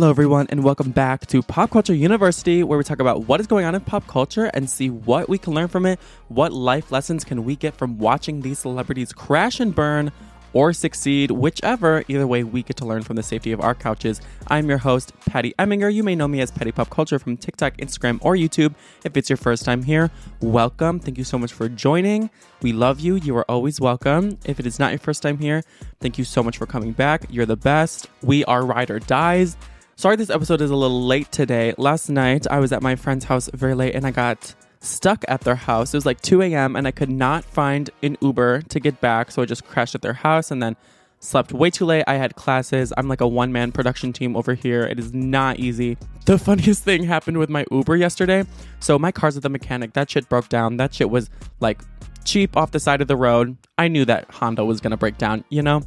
Hello, everyone, and welcome back to Pop Culture University, where we talk about what is going on in pop culture and see what we can learn from it. What life lessons can we get from watching these celebrities crash and burn or succeed, whichever. Either way, we get to learn from the safety of our couches. I'm your host, Patty Eminger. You may know me as Petty Pop Culture from TikTok, Instagram, or YouTube. If it's your first time here, welcome. Thank you so much for joining. We love you. You are always welcome. If it is not your first time here, thank you so much for coming back. You're the best. We are Ride or Dies. Sorry, this episode is a little late today. Last night, I was at my friend's house very late and I got stuck at their house. It was like 2 a.m. and I could not find an Uber to get back. So I just crashed at their house and then slept way too late. I had classes. I'm like a one man production team over here. It is not easy. The funniest thing happened with my Uber yesterday. So my car's at the mechanic. That shit broke down. That shit was like cheap off the side of the road. I knew that Honda was going to break down, you know?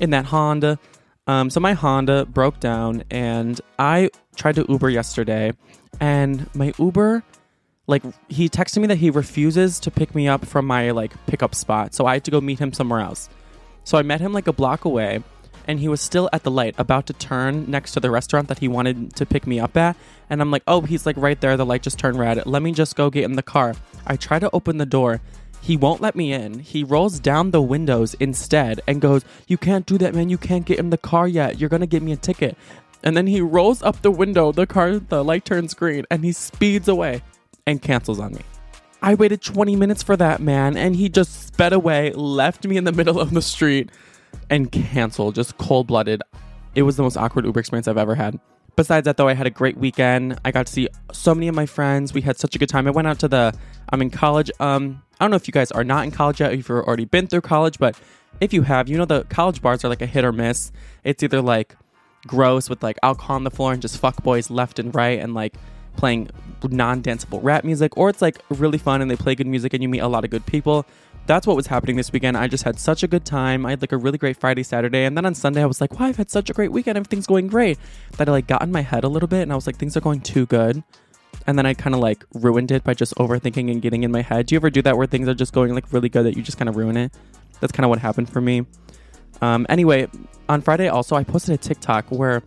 In that Honda. Um, so my Honda broke down and I tried to Uber yesterday and my Uber like he texted me that he refuses to pick me up from my like pickup spot. So I had to go meet him somewhere else. So I met him like a block away and he was still at the light about to turn next to the restaurant that he wanted to pick me up at and I'm like, "Oh, he's like right there. The light just turned red. Let me just go get in the car." I try to open the door. He won't let me in. He rolls down the windows instead and goes, You can't do that, man. You can't get in the car yet. You're going to get me a ticket. And then he rolls up the window. The car, the light turns green and he speeds away and cancels on me. I waited 20 minutes for that man and he just sped away, left me in the middle of the street and canceled, just cold blooded. It was the most awkward Uber experience I've ever had. Besides that, though, I had a great weekend. I got to see so many of my friends. We had such a good time. I went out to the, I'm in college. Um, I don't know if you guys are not in college yet, if you've already been through college, but if you have, you know the college bars are like a hit or miss. It's either like gross with like alcohol on the floor and just fuck boys left and right and like playing non-danceable rap music, or it's like really fun and they play good music and you meet a lot of good people. That's what was happening this weekend. I just had such a good time. I had like a really great Friday, Saturday, and then on Sunday I was like, "Wow, I've had such a great weekend. Everything's going great." That I like got in my head a little bit, and I was like, "Things are going too good." And then I kind of like ruined it by just overthinking and getting in my head. Do you ever do that where things are just going like really good that you just kind of ruin it? That's kind of what happened for me. Um, anyway, on Friday also I posted a TikTok where,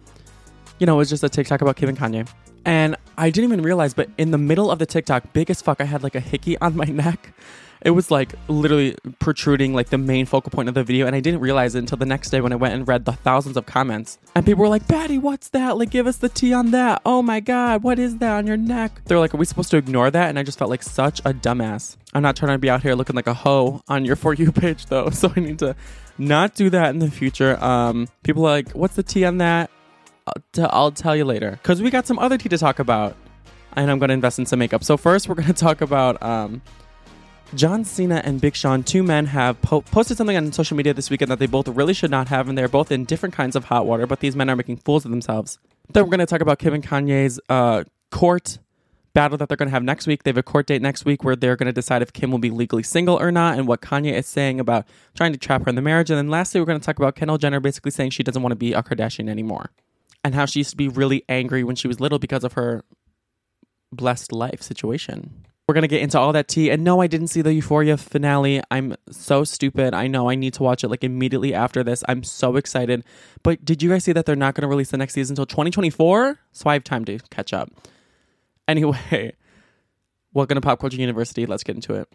you know, it was just a TikTok about Kim and Kanye, and I didn't even realize, but in the middle of the TikTok, big as fuck, I had like a hickey on my neck. It was like literally protruding like the main focal point of the video, and I didn't realize it until the next day when I went and read the thousands of comments. And people were like, Patty, what's that? Like, give us the tea on that. Oh my god, what is that on your neck? They're like, Are we supposed to ignore that? And I just felt like such a dumbass. I'm not trying to be out here looking like a hoe on your For You page though, so I need to not do that in the future. Um, people are like, What's the tea on that? I'll, t- I'll tell you later. Because we got some other tea to talk about. And I'm going to invest in some makeup. So, first, we're going to talk about um, John Cena and Big Sean, two men, have po- posted something on social media this weekend that they both really should not have, and they're both in different kinds of hot water, but these men are making fools of themselves. Then we're going to talk about Kim and Kanye's uh, court battle that they're going to have next week. They have a court date next week where they're going to decide if Kim will be legally single or not, and what Kanye is saying about trying to trap her in the marriage. And then lastly, we're going to talk about Kendall Jenner basically saying she doesn't want to be a Kardashian anymore, and how she used to be really angry when she was little because of her blessed life situation. We're going to get into all that tea. And no, I didn't see the Euphoria finale. I'm so stupid. I know I need to watch it like immediately after this. I'm so excited. But did you guys see that they're not going to release the next season until 2024? So I have time to catch up. Anyway, welcome to Pop Culture University. Let's get into it.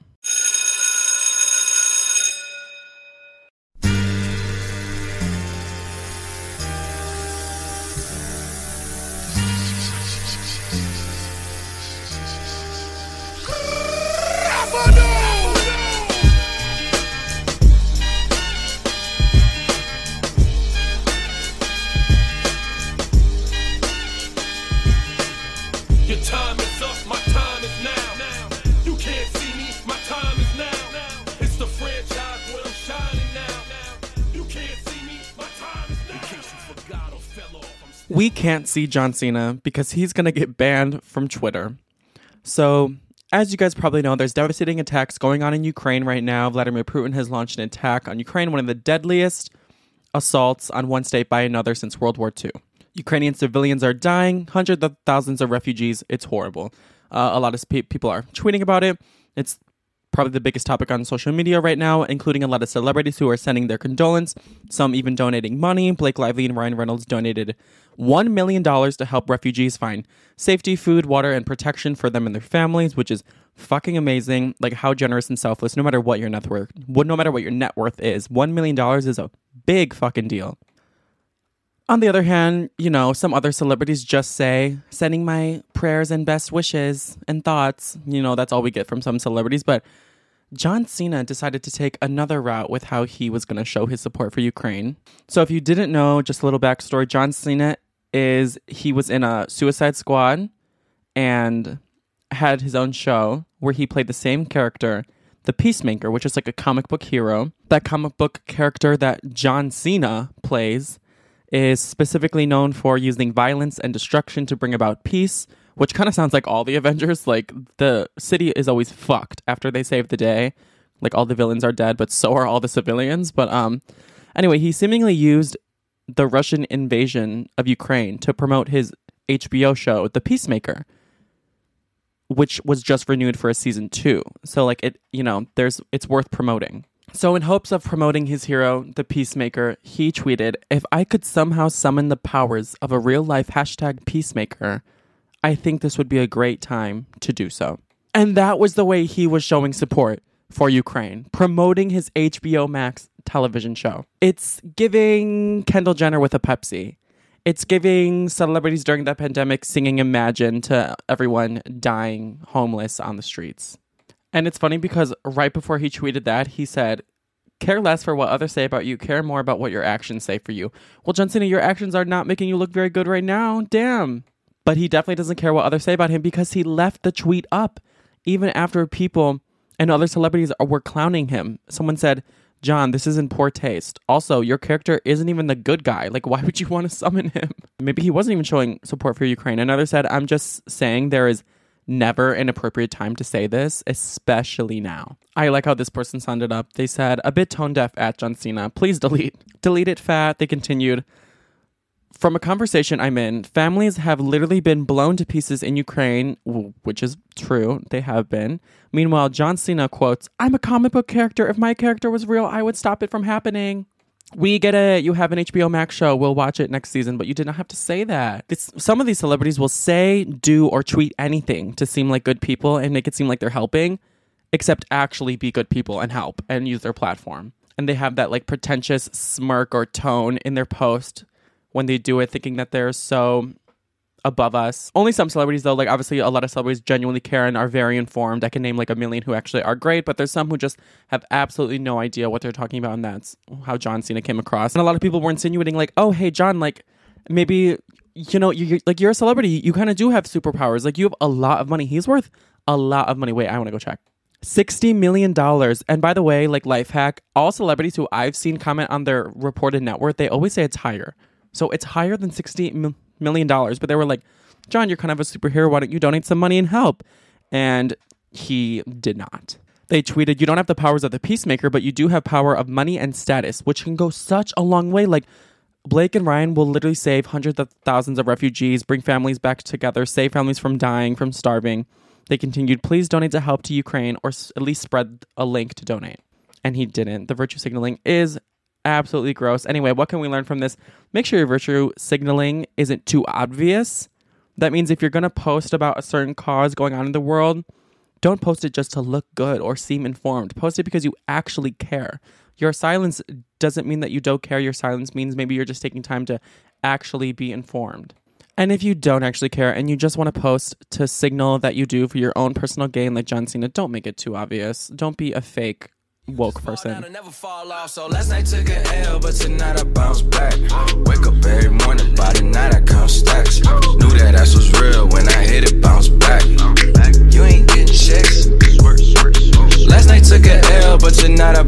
We can't see John Cena because he's going to get banned from Twitter. So as you guys probably know, there's devastating attacks going on in Ukraine right now. Vladimir Putin has launched an attack on Ukraine, one of the deadliest assaults on one state by another since World War II. Ukrainian civilians are dying, hundreds of thousands of refugees. It's horrible. Uh, a lot of pe- people are tweeting about it. It's probably the biggest topic on social media right now, including a lot of celebrities who are sending their condolence, some even donating money. Blake Lively and Ryan Reynolds donated $1 million to help refugees find safety, food, water, and protection for them and their families, which is fucking amazing. Like how generous and selfless, no matter what your net worth, no matter what your net worth is, $1 million is a big fucking deal. On the other hand, you know, some other celebrities just say, sending my prayers and best wishes and thoughts. You know, that's all we get from some celebrities. But John Cena decided to take another route with how he was going to show his support for Ukraine. So, if you didn't know, just a little backstory John Cena is he was in a Suicide Squad and had his own show where he played the same character, the Peacemaker, which is like a comic book hero. That comic book character that John Cena plays is specifically known for using violence and destruction to bring about peace, which kind of sounds like all the Avengers. Like the city is always fucked after they save the day. Like all the villains are dead, but so are all the civilians. But um anyway, he seemingly used the Russian invasion of Ukraine to promote his HBO show, The Peacemaker, which was just renewed for a season 2. So like it, you know, there's it's worth promoting. So, in hopes of promoting his hero, the Peacemaker, he tweeted If I could somehow summon the powers of a real life hashtag Peacemaker, I think this would be a great time to do so. And that was the way he was showing support for Ukraine, promoting his HBO Max television show. It's giving Kendall Jenner with a Pepsi. It's giving celebrities during the pandemic singing Imagine to everyone dying homeless on the streets. And it's funny because right before he tweeted that, he said, Care less for what others say about you, care more about what your actions say for you. Well, John Cena, your actions are not making you look very good right now. Damn. But he definitely doesn't care what others say about him because he left the tweet up even after people and other celebrities were clowning him. Someone said, John, this is in poor taste. Also, your character isn't even the good guy. Like, why would you want to summon him? Maybe he wasn't even showing support for Ukraine. Another said, I'm just saying there is never an appropriate time to say this, especially now. I like how this person it up. They said, a bit tone deaf at John Cena. Please delete. Delete it fat. They continued, from a conversation I'm in, families have literally been blown to pieces in Ukraine, which is true. They have been. Meanwhile, John Cena quotes, I'm a comic book character. If my character was real, I would stop it from happening. We get it. You have an HBO Max show. We'll watch it next season, but you did not have to say that. It's, some of these celebrities will say, do, or tweet anything to seem like good people and make it seem like they're helping, except actually be good people and help and use their platform. And they have that like pretentious smirk or tone in their post when they do it, thinking that they're so above us. Only some celebrities though, like obviously a lot of celebrities genuinely care and are very informed. I can name like a million who actually are great, but there's some who just have absolutely no idea what they're talking about and that's how John Cena came across. And a lot of people were insinuating like, "Oh, hey John, like maybe you know, you are like you're a celebrity, you kind of do have superpowers. Like you have a lot of money. He's worth a lot of money. Wait, I want to go check. $60 million. And by the way, like life hack, all celebrities who I've seen comment on their reported net worth, they always say it's higher. So it's higher than 60 million dollars. But they were like, John, you're kind of a superhero. Why don't you donate some money and help? And he did not. They tweeted, You don't have the powers of the peacemaker, but you do have power of money and status, which can go such a long way. Like, Blake and Ryan will literally save hundreds of thousands of refugees, bring families back together, save families from dying, from starving. They continued, Please donate to help to Ukraine or at least spread a link to donate. And he didn't. The virtue signaling is absolutely gross. Anyway, what can we learn from this? Make sure your virtue signaling isn't too obvious. That means if you're going to post about a certain cause going on in the world, don't post it just to look good or seem informed. Post it because you actually care. Your silence doesn't mean that you don't care. Your silence means maybe you're just taking time to actually be informed. And if you don't actually care and you just want to post to signal that you do for your own personal gain, like John Cena, don't make it too obvious. Don't be a fake woke person. Never off, so last night took a L, but tonight I bounce back. Wake up every morning, by the night I count stacks. Knew that ass was real when I hit it, bounce back. You ain't getting checks. Last night took a L, but tonight I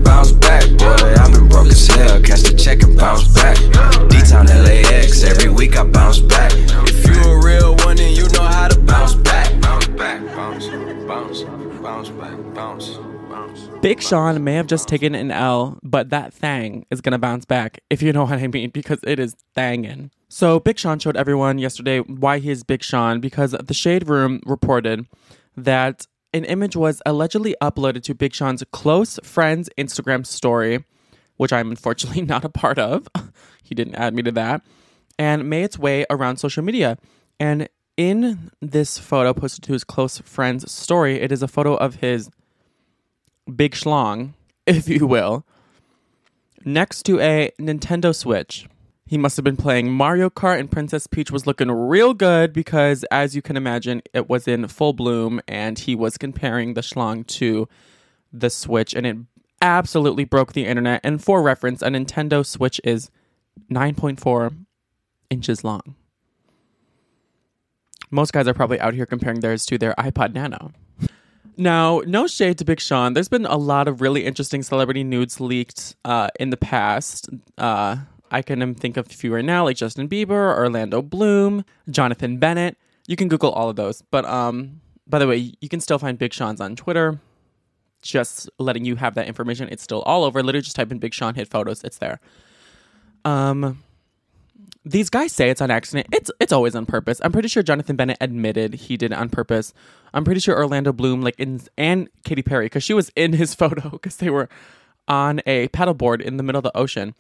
Big Sean may have just taken an L, but that thang is gonna bounce back, if you know what I mean, because it is thangin'. So Big Sean showed everyone yesterday why he is Big Sean because the Shade Room reported that an image was allegedly uploaded to Big Sean's close friend's Instagram story, which I'm unfortunately not a part of. he didn't add me to that, and made its way around social media. And in this photo posted to his close friend's story, it is a photo of his big schlong, if you will, next to a Nintendo Switch. He must have been playing Mario Kart, and Princess Peach was looking real good because, as you can imagine, it was in full bloom, and he was comparing the schlong to the Switch, and it absolutely broke the internet. And for reference, a Nintendo Switch is 9.4 inches long. Most guys are probably out here comparing theirs to their iPod Nano. Now, no shade to Big Sean. There's been a lot of really interesting celebrity nudes leaked uh, in the past. Uh, I can think of a few right now, like Justin Bieber, Orlando Bloom, Jonathan Bennett. You can Google all of those. But um, by the way, you can still find Big Sean's on Twitter. Just letting you have that information. It's still all over. Literally, just type in Big Sean hit photos. It's there. Um, these guys say it's on accident. It's it's always on purpose. I'm pretty sure Jonathan Bennett admitted he did it on purpose. I'm pretty sure Orlando Bloom, like in and Katy Perry, because she was in his photo because they were on a paddleboard in the middle of the ocean.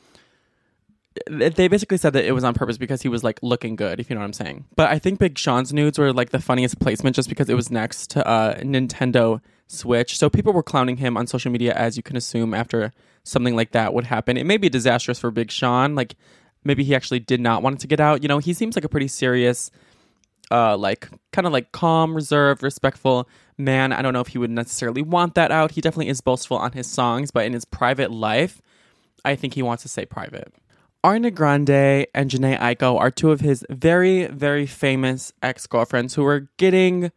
They basically said that it was on purpose because he was like looking good, if you know what I'm saying. But I think Big Sean's nudes were like the funniest placement just because it was next to uh, Nintendo Switch. So people were clowning him on social media, as you can assume after something like that would happen. It may be disastrous for Big Sean. Like maybe he actually did not want it to get out. You know, he seems like a pretty serious, uh, like kind of like calm, reserved, respectful man. I don't know if he would necessarily want that out. He definitely is boastful on his songs, but in his private life, I think he wants to stay private. Ariana Grande and Jhene Aiko are two of his very, very famous ex girlfriends who are getting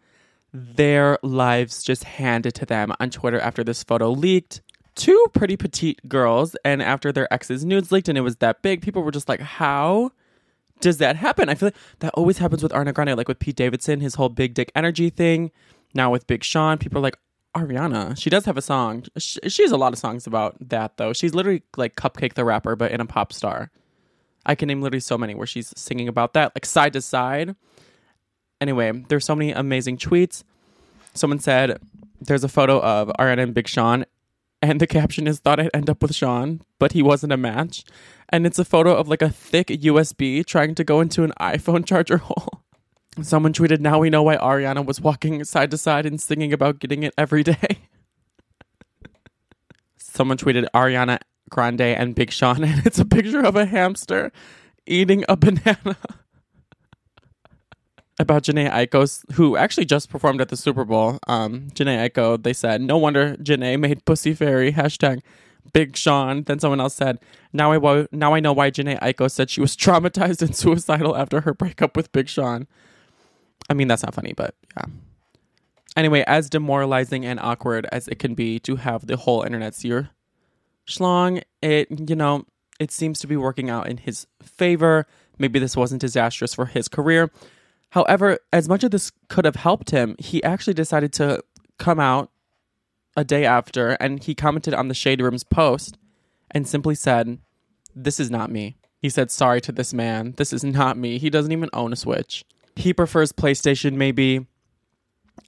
their lives just handed to them on Twitter after this photo leaked two pretty petite girls, and after their exes' nudes leaked and it was that big, people were just like, "How does that happen?" I feel like that always happens with Ariana Grande, like with Pete Davidson, his whole big dick energy thing. Now with Big Sean, people are like, "Ariana, she does have a song. She, she has a lot of songs about that, though. She's literally like CupcakKe the rapper, but in a pop star. I can name literally so many where she's singing about that, like side to side. Anyway, there's so many amazing tweets. Someone said there's a photo of Ariana and Big Sean, and the caption is thought I'd end up with Sean, but he wasn't a match. And it's a photo of like a thick USB trying to go into an iPhone charger hole. Someone tweeted, Now we know why Ariana was walking side to side and singing about getting it every day. Someone tweeted Ariana Grande and Big Sean, and it's a picture of a hamster eating a banana. About Jhene Aiko, who actually just performed at the Super Bowl. Um, Jhene Aiko, they said, no wonder Jhene made Pussy Fairy hashtag Big Sean. Then someone else said, now I wo- now I know why Jhene Aiko said she was traumatized and suicidal after her breakup with Big Sean. I mean, that's not funny, but yeah. Anyway, as demoralizing and awkward as it can be to have the whole internet see your schlong, it you know it seems to be working out in his favor. Maybe this wasn't disastrous for his career. However, as much as this could have helped him, he actually decided to come out a day after and he commented on the Shade Room's post and simply said, This is not me. He said, Sorry to this man. This is not me. He doesn't even own a Switch. He prefers PlayStation, maybe.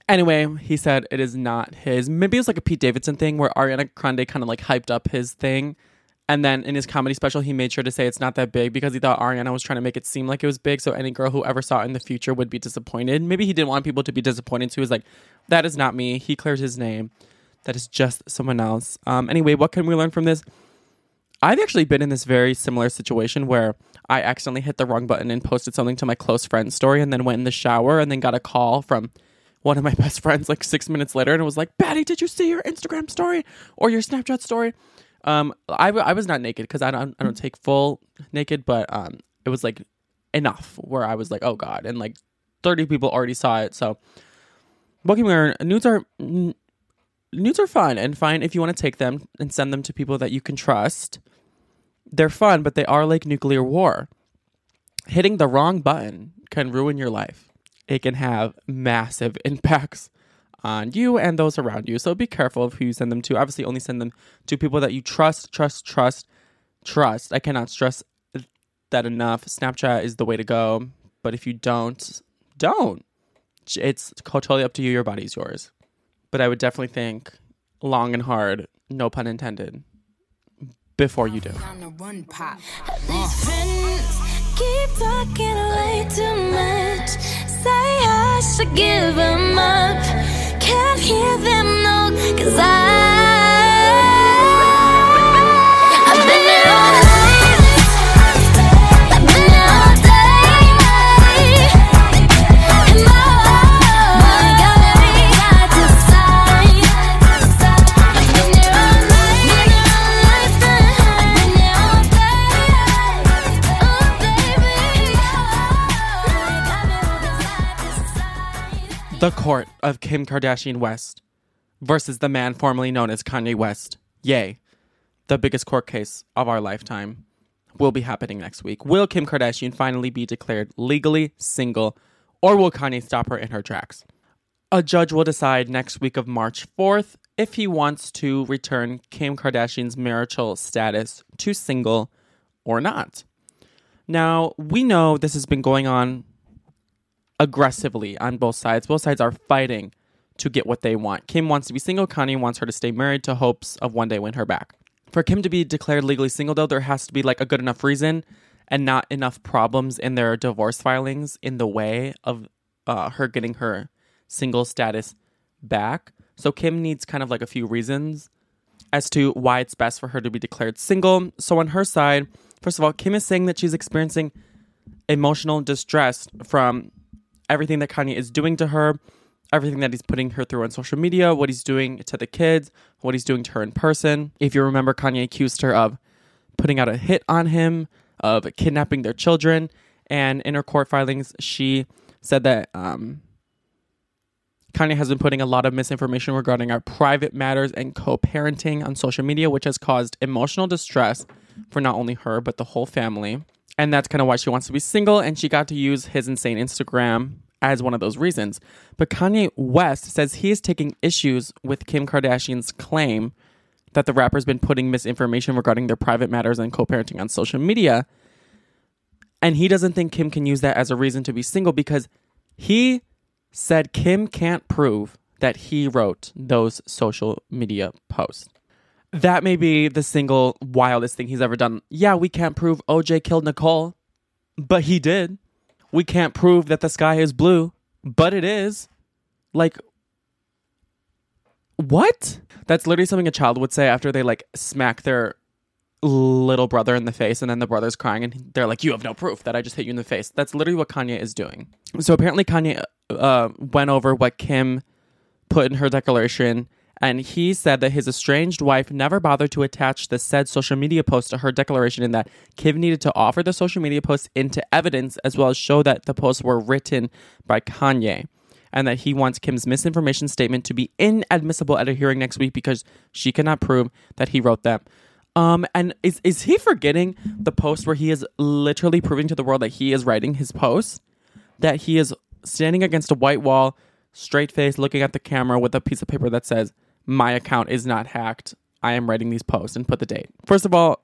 Anyway, he said it is not his. Maybe it was like a Pete Davidson thing where Ariana Grande kind of like hyped up his thing. And then in his comedy special, he made sure to say it's not that big because he thought Ariana was trying to make it seem like it was big. So any girl who ever saw it in the future would be disappointed. Maybe he didn't want people to be disappointed. So he was like, that is not me. He clears his name. That is just someone else. Um, anyway, what can we learn from this? I've actually been in this very similar situation where I accidentally hit the wrong button and posted something to my close friend's story and then went in the shower and then got a call from one of my best friends like six minutes later and it was like, Patty, did you see your Instagram story or your Snapchat story? Um, I, I was not naked because I don't I don't take full naked, but um, it was like enough where I was like, oh god, and like thirty people already saw it. So, we learn? Nudes are n- nudes are fun and fine if you want to take them and send them to people that you can trust. They're fun, but they are like nuclear war. Hitting the wrong button can ruin your life. It can have massive impacts on you and those around you. So be careful of who you send them to. Obviously, only send them to people that you trust, trust, trust, trust. I cannot stress that enough. Snapchat is the way to go. But if you don't, don't. It's totally up to you. Your body's yours. But I would definitely think long and hard, no pun intended, before you do. Can't hear them no, cause I. of Kim Kardashian West versus the man formerly known as Kanye West. Yay. The biggest court case of our lifetime will be happening next week. Will Kim Kardashian finally be declared legally single, or will Kanye stop her in her tracks? A judge will decide next week of March 4th if he wants to return Kim Kardashian's marital status to single or not. Now, we know this has been going on aggressively on both sides. Both sides are fighting to get what they want. Kim wants to be single, Kanye wants her to stay married to hopes of one day win her back. For Kim to be declared legally single, though, there has to be like a good enough reason and not enough problems in their divorce filings in the way of uh, her getting her single status back. So Kim needs kind of like a few reasons as to why it's best for her to be declared single. So on her side, first of all, Kim is saying that she's experiencing emotional distress from everything that Kanye is doing to her, everything that he's putting her through on social media, what he's doing to the kids, what he's doing to her in person. If you remember, Kanye accused her of putting out a hit on him, of kidnapping their children, and in her court filings, she said that um, Kanye has been putting a lot of misinformation regarding our private matters and co parenting on social media, which has caused emotional distress for not only her, but the whole family. And that's kind of why she wants to be single, and she got to use his insane Instagram as one of those reasons. But Kanye West says he is taking issues with Kim Kardashian's claim that the rapper's been putting misinformation regarding their private matters and co parenting on social media. And he doesn't think Kim can use that as a reason to be single because he said Kim can't prove that he wrote those social media posts. That may be the single wildest thing he's ever done. Yeah, we can't prove OJ killed Nicole, but he did. We can't prove that the sky is blue, but it is. Like, what? That's literally something a child would say after they like smack their little brother in the face and then the brother's crying and they're like you have no proof that I just hit you in the face. That's literally what Kanye is doing. So apparently Kanye uh, went over what Kim put in her declaration and he said that his estranged wife never bothered to attach the said social media post to her declaration and that Kim needed to offer the social media posts into evidence as well as show that the posts were written by Kanye and that he wants Kim's misinformation statement to be inadmissible at a hearing next week because she cannot prove that he wrote them. Um, and is is he forgetting the post where he is literally proving to the world that he is writing his post? That he is standing against a white wall, straight face, looking at the camera with a piece of paper that says, My account is not hacked. I am writing these posts and put the date. First of all,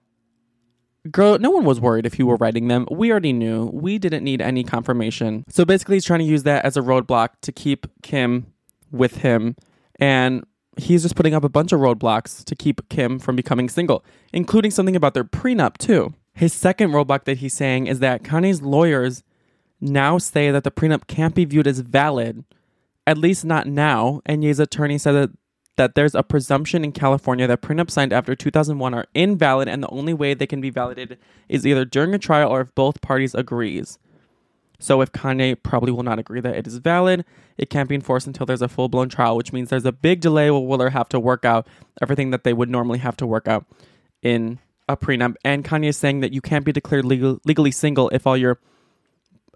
girl, no one was worried if you were writing them. We already knew. We didn't need any confirmation. So basically, he's trying to use that as a roadblock to keep Kim with him. And he's just putting up a bunch of roadblocks to keep Kim from becoming single, including something about their prenup, too. His second roadblock that he's saying is that Kanye's lawyers now say that the prenup can't be viewed as valid, at least not now. And Ye's attorney said that, that there's a presumption in California that prenups signed after 2001 are invalid, and the only way they can be validated is either during a trial or if both parties agrees. So if Kanye probably will not agree that it is valid, it can't be enforced until there's a full blown trial, which means there's a big delay where Willer have to work out everything that they would normally have to work out in a prenup. And Kanye is saying that you can't be declared legal, legally single if all your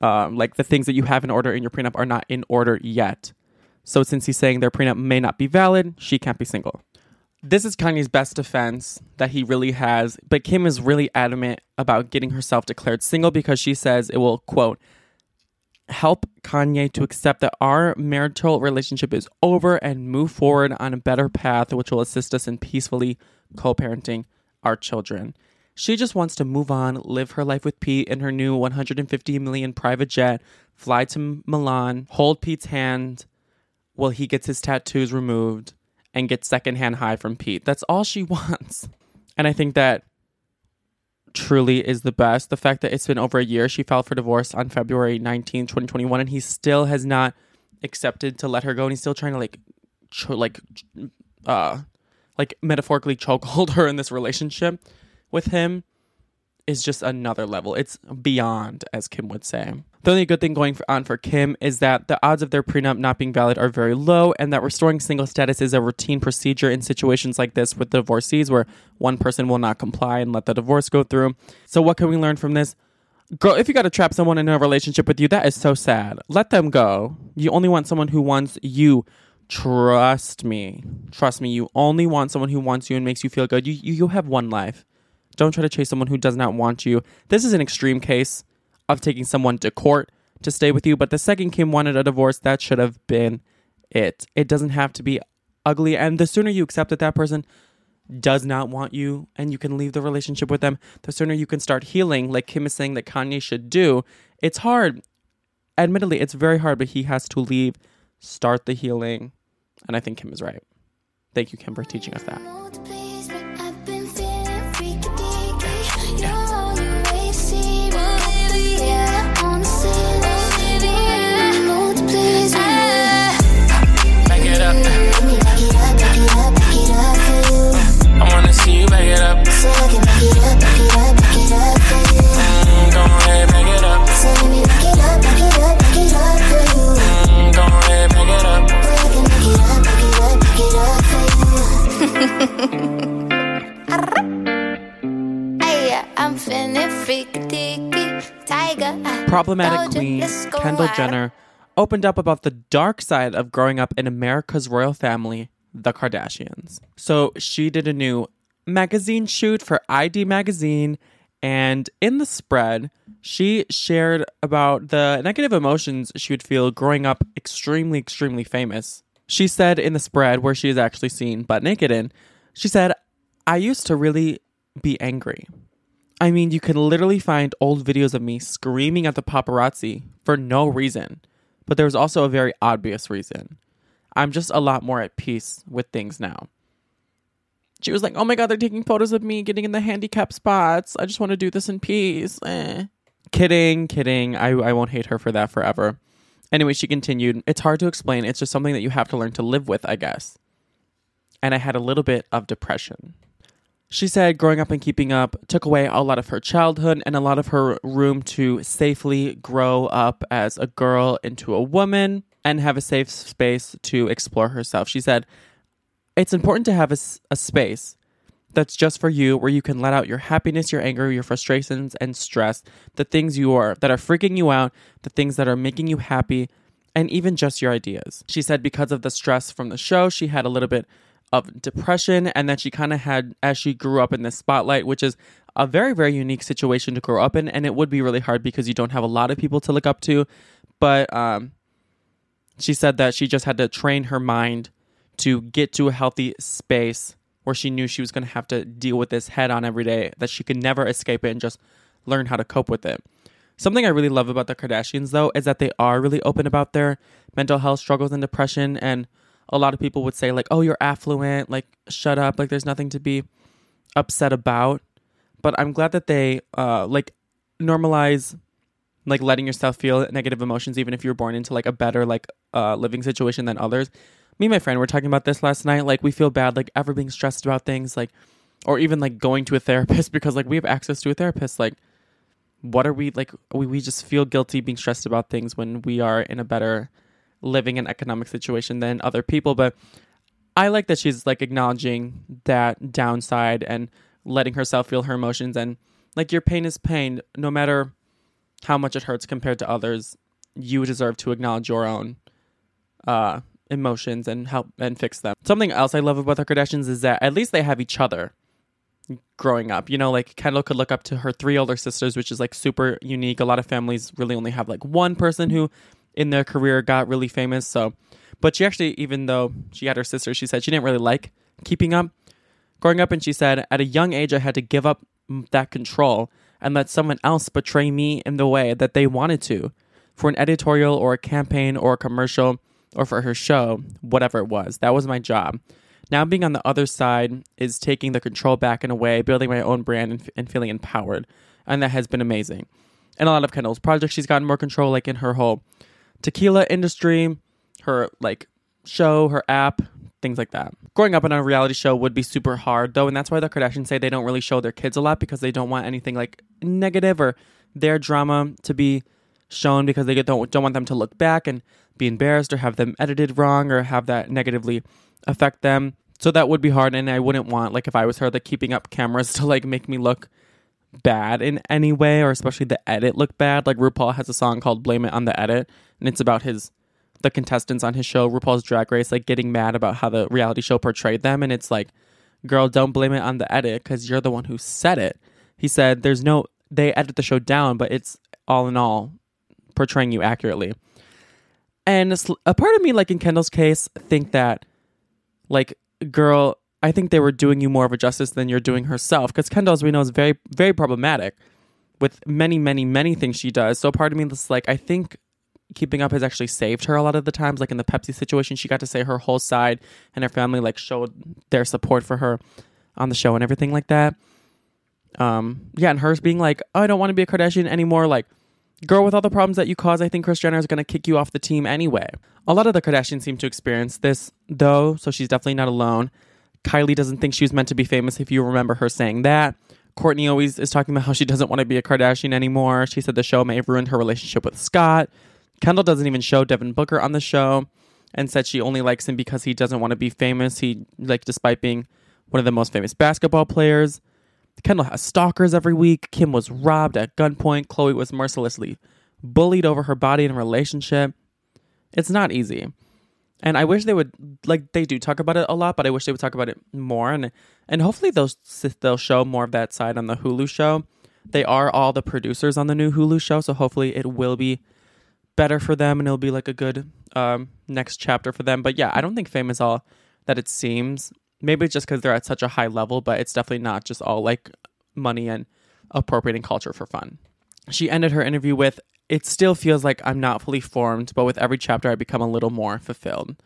uh, like the things that you have in order in your prenup are not in order yet. So since he's saying their prenup may not be valid, she can't be single. This is Kanye's best defense that he really has, but Kim is really adamant about getting herself declared single because she says it will quote help Kanye to accept that our marital relationship is over and move forward on a better path, which will assist us in peacefully co parenting our children. She just wants to move on, live her life with Pete in her new 150 million private jet, fly to Milan, hold Pete's hand while he gets his tattoos removed, and gets secondhand high from Pete. That's all she wants. And I think that truly is the best. The fact that it's been over a year, she filed for divorce on February 19, 2021, and he still has not accepted to let her go. And he's still trying to like, cho- like, uh, like metaphorically chokehold her in this relationship with him is just another level. It's beyond, as Kim would say. The only good thing going on for Kim is that the odds of their prenup not being valid are very low, and that restoring single status is a routine procedure in situations like this with divorcees where one person will not comply and let the divorce go through. So, what can we learn from this? Girl, if you got to trap someone in a relationship with you, that is so sad. Let them go. You only want someone who wants you. Trust me. Trust me. You only want someone who wants you and makes you feel good. You, you, you have one life. Don't try to chase someone who does not want you. This is an extreme case of taking someone to court to stay with you, but the second Kim wanted a divorce, that should have been it. It doesn't have to be ugly. And the sooner you accept that that person does not want you and you can leave the relationship with them, the sooner you can start healing, like Kim is saying that Kanye should do. It's hard. Admittedly, it's very hard, but he has to leave, start the healing. And I think Kim is right. Thank you, Kim, for teaching us that. Problematic queen Kendall. Jenner opened up about the dark side of growing up in America's royal family, the Kardashians. So she did a new magazine shoot for ID Magazine, and in the spread, she shared about the negative emotions she would feel growing up extremely, extremely famous. She said in the spread, where she is actually seen butt naked in, she said, I used to really be angry. I mean, you can literally find old videos of me screaming at the paparazzi for no reason, but there's also a very obvious reason. I'm just a lot more at peace with things now. She was like, Oh my God, they're taking photos of me getting in the handicap spots. I just want to do this in peace. Eh. Kidding, kidding. I, I won't hate her for that forever. Anyway, she continued, It's hard to explain. It's just something that you have to learn to live with, I guess. And I had a little bit of depression. She said growing up and keeping up took away a lot of her childhood and a lot of her room to safely grow up as a girl into a woman and have a safe space to explore herself. She said, It's important to have a space that's just for you where you can let out your happiness, your anger, your frustrations and stress, the things you are that are freaking you out, the things that are making you happy, and even just your ideas. She said because of the stress from the show, she had a little bit of depression and that she kind of had as she grew up in the spotlight, which is a very, very unique situation to grow up in. And it would be really hard because you don't have a lot of people to look up to. But um, she said that she just had to train her mind to get to a healthy space where she knew she was going to have to deal with this head on every day, that she could never escape it and just learn how to cope with it. Something I really love about the Kardashians, though, is that they are really open about their mental health struggles and depression. And a lot of people would say, like, oh, you're affluent, like, shut up, like, there's nothing to be upset about. But I'm glad that they, uh, like, normalize, like, letting yourself feel negative emotions, even if you're born into, like, a better, like, uh, living situation than others. Me and my friend were talking about this last night. Like, we feel bad, like, ever being stressed about things, like, or even, like, going to a therapist because, like, we have access to a therapist. Like, what are we like we, we just feel guilty being stressed about things when we are in a better living and economic situation than other people but i like that she's like acknowledging that downside and letting herself feel her emotions and like your pain is pain no matter how much it hurts compared to others you deserve to acknowledge your own uh emotions and help and fix them something else i love about the kardashians is that at least they have each other growing up. You know, like Kendall could look up to her three older sisters, which is like super unique. A lot of families really only have like one person who in their career got really famous. So, but she actually, even though she had her sister, she said she didn't really like keeping up growing up. And she said, at a young age, I had to give up that control and let someone else betray me in the way that they wanted to for an editorial or a campaign or a commercial or for her show, whatever it was. That was my job. Now being on the other side is taking the control back in a way, building my own brand and, and feeling empowered. And that has been amazing. And a lot of Kendall's projects, she's gotten more control, like in her whole tequila industry, her like show, her app, things like that. Growing up on a reality show would be super hard though, and that's why the Kardashians say they don't really show their kids a lot because they don't want anything like negative or their drama to be shown because they don't don't want them to look back and be embarrassed or have them edited wrong or have that negatively affect them. So that would be hard and I wouldn't want like if I was her the keeping up cameras to like make me look bad in any way or especially the edit look bad. Like RuPaul has a song called Blame It on the Edit and it's about his the contestants on his show RuPaul's Drag Race like getting mad about how the reality show portrayed them and it's like girl don't blame it on the edit cuz you're the one who said it. He said there's no they edit the show down but it's all in all portraying you accurately. And a part of me like in Kendall's case think that like girl I think they were doing you more of a justice than you're doing herself. Because Kendall as we know is very very problematic with many many many things she does. So part of me is like I think keeping up has actually saved her a lot of the times. Like in the pepsi situation she got to say her whole side and her family like showed their support for her on the show and everything like that. Um yeah and hers being like oh, i don't want to be a kardashian anymore like girl with all the problems that you cause i think kris jenner is going to kick you off the team anyway a lot of the kardashians seem to experience this though so she's definitely not alone kylie doesn't think she was meant to be famous if you remember her saying that Kourtney always is talking about how she doesn't want to be a Kardashian anymore. She said the show may have ruined her relationship with Scott. Kendall doesn't even show Devin Booker on the show and said she only likes him because he doesn't want to be famous. He like despite being one of the most famous basketball players. Kendall has stalkers every week. Kim was robbed at gunpoint. Khloé was mercilessly bullied over her body and relationship. It's not easy. And I wish they would like they do talk about it a lot, but I wish they would talk about it more and and hopefully they'll they'll show more of that side on the Hulu show. They are all the producers on the new Hulu show, so hopefully it will be better for them and it'll be like a good um, next chapter for them. But yeah, I don't think fame is all that it seems. Maybe just because they're at such a high level, but it's definitely not just all like money and appropriating culture for fun. She ended her interview with, It still feels like I'm not fully formed, but with every chapter I become a little more fulfilled.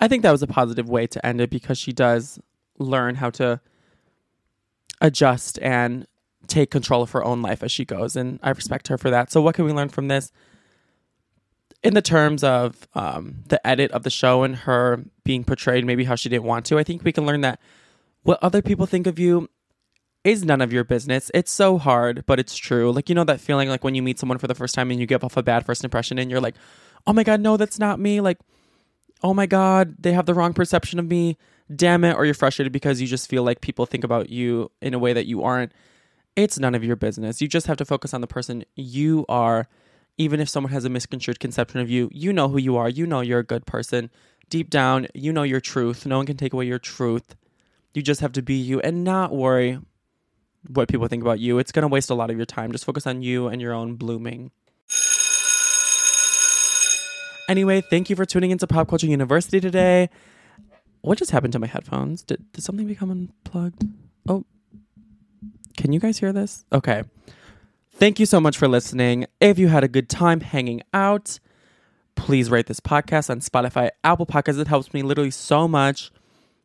I think that was a positive way to end it because she does learn how to adjust and take control of her own life as she goes. And I respect her for that. So, what can we learn from this? In the terms of um, the edit of the show and her being portrayed maybe how she didn't want to, I think we can learn that what other people think of you is none of your business. It's so hard, but it's true. Like, you know, that feeling like when you meet someone for the first time and you give off a bad first impression and you're like, oh my God, no, that's not me. Like, oh my God, they have the wrong perception of me. Damn it. Or you're frustrated because you just feel like people think about you in a way that you aren't. It's none of your business. You just have to focus on the person you are even if someone has a misconstrued conception of you, you know who you are. You know you're a good person. Deep down, you know your truth. No one can take away your truth. You just have to be you and not worry what people think about you. It's going to waste a lot of your time. Just focus on you and your own blooming. Anyway, thank you for tuning into Pop Culture University today. What just happened to my headphones? Did, did something become unplugged? Oh, can you guys hear this? Okay. Thank you so much for listening. If you had a good time hanging out, please rate this podcast on Spotify, Apple Podcasts. It helps me literally so much.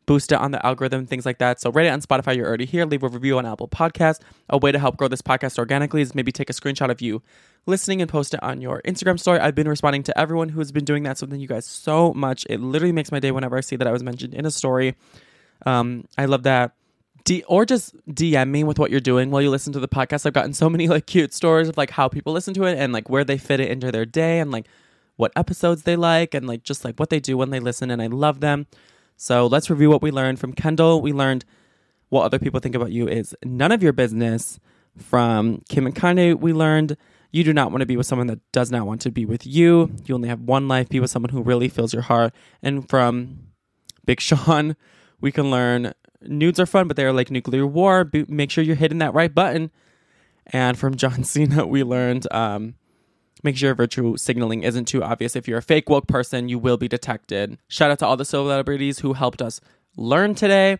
Boost it on the algorithm, things like that. So rate it on Spotify. You're already here. Leave a review on Apple Podcasts. A way to help grow this podcast organically is maybe take a screenshot of you listening and post it on your Instagram story. I've been responding to everyone who's been doing that. So thank you guys so much. It literally makes my day whenever I see that I was mentioned in a story. Um, I love that. D- or just DM me with what you're doing while you listen to the podcast. I've gotten so many like cute stories of like how people listen to it and like where they fit it into their day and like what episodes they like and like just like what they do when they listen and I love them. So let's review what we learned from Kendall. We learned what other people think about you is none of your business. From Kim and Kanye, we learned you do not want to be with someone that does not want to be with you. You only have one life. Be with someone who really fills your heart. And from Big Sean, we can learn nudes are fun, but they're like nuclear war. Make sure you're hitting that right button. And from John Cena, we learned um, make sure virtue signaling isn't too obvious. If you're a fake woke person, you will be detected. Shout out to all the celebrities who helped us learn today.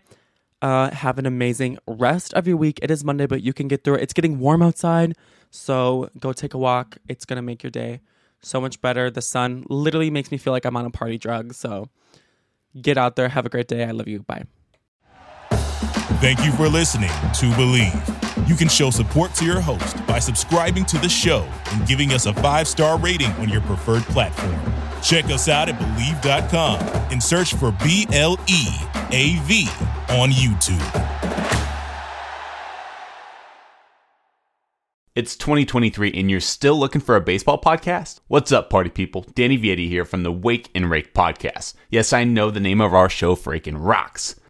Uh, have an amazing rest of your week. It is Monday, but you can get through it. It's getting warm outside, so go take a walk. It's gonna make your day so much better. The sun literally makes me feel like I'm on a party drug. So get out there. Have a great day. I love you. Bye. Thank you for listening to Bleav. You can show support to your host by subscribing to the show and giving us a five star rating on your preferred platform. Check us out at Bleav.com and search for B L E A V on YouTube. It's 2023 and you're still looking for a baseball podcast? What's up, party people? Danny Vietti here from the Wake and Rake podcast. Yes, I know the name of our show freaking rocks.